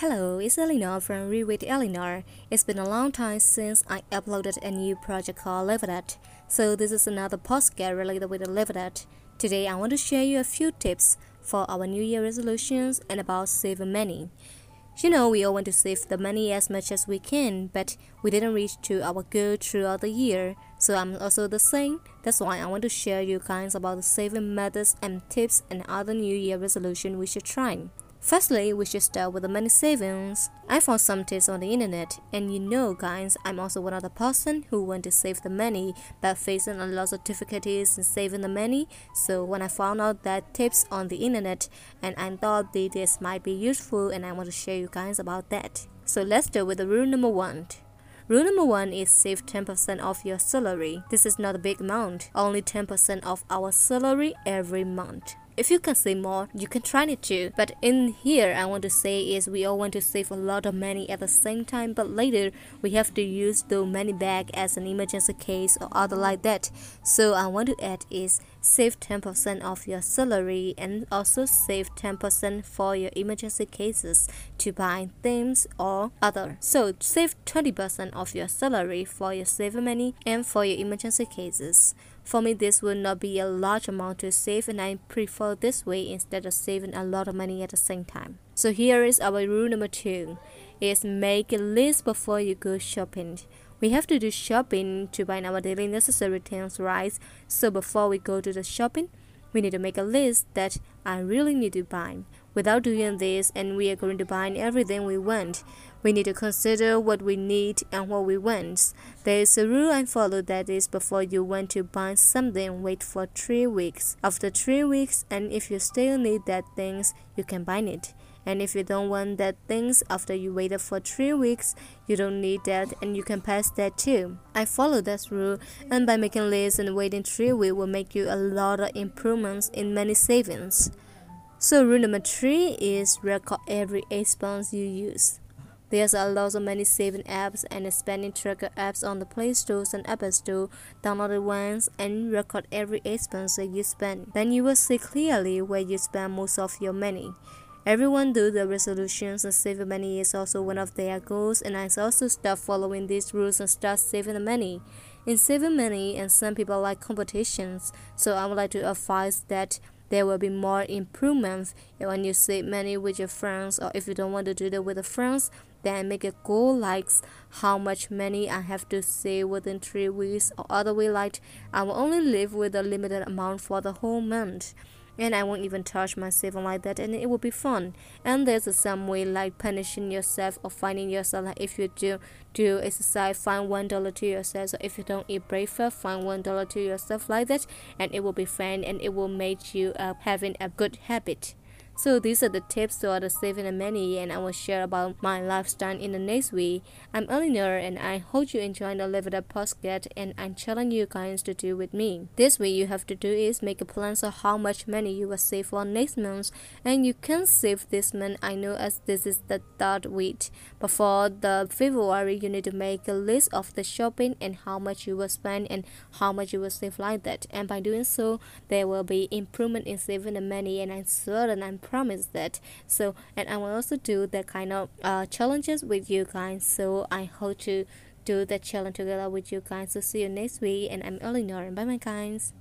Hello, it's Eleanor from Read Eleanor. It's been a long time since I uploaded a new project called Live So this is another podcast related with Live Today I want to share you a few tips for our New Year resolutions and about saving money. You know, we all want to save the money as much as we can, but we didn't reach to our goal throughout the year. So I'm also the same. That's why I want to share you guys about the saving methods and tips and other New Year resolution we should try. Firstly, we should start with the money savings. I found some tips on the internet, and you know, guys, I'm also one of the person who want to save the money, but facing a lot of difficulties in saving the money. So when I found out that tips on the internet, and I thought that this might be useful, and I want to share you guys about that. So let's start with the rule number one. Rule number one is save 10% of your salary. This is not a big amount, only 10% of our salary every month. If you can save more, you can try it too. But in here, I want to say is we all want to save a lot of money at the same time, but later we have to use the money back as an emergency case or other like that. So I want to add is save 10% of your salary and also save 10% for your emergency cases to buy things or other. So save 20% of your salary for your saving money and for your emergency cases. For me, this would not be a large amount to save, and I prefer this way instead of saving a lot of money at the same time. So here is our rule number two: is make a list before you go shopping. We have to do shopping to buy our daily necessary things, right? So before we go to the shopping, we need to make a list that I really need to buy. Without doing this, and we are going to buy everything we want, we need to consider what we need and what we want. There is a rule I follow that is before you want to buy something, wait for three weeks. After three weeks, and if you still need that things, you can buy it. And if you don't want that things after you waited for three weeks, you don't need that and you can pass that too. I follow that rule and by making lists and waiting three weeks will make you a lot of improvements in money savings. So rule number three is record every expense you use. There's a lot of money saving apps and spending tracker apps on the Play Store and Apple Store. Download the ones and record every expense that you spend. Then you will see clearly where you spend most of your money. Everyone do the resolutions and saving money is also one of their goals and I also start following these rules and start saving the money. In saving money and some people like competitions, so I would like to advise that there will be more improvements when you save money with your friends or if you don't want to do that with the friends then make a goal like how much money I have to save within three weeks or other way like I will only live with a limited amount for the whole month and I won't even touch my saving like that and it will be fun. And there's some way like punishing yourself or finding yourself like if you do do exercise find one dollar to yourself. So if you don't eat breakfast find one dollar to yourself like that and it will be fun and it will make you uh, having a good habit so these are the tips to the saving the money and I will share about my lifestyle in the next week. I'm Eleanor and I hope you enjoy the Live It Up podcast and I'm challenging you guys to do with me. This way you have to do is make a plan of how much money you will save for next month and you can save this month. I know as this is the third week. Before the February you need to make a list of the shopping and how much you will spend and how much you will save like that. And by doing so there will be improvement in saving the money and I'm certain I'm promise that. So and i will also do the kind of uh, challenges with you guys. So i hope to do the challenge together with you guys. So see you next week and i'm eleanor and bye my guys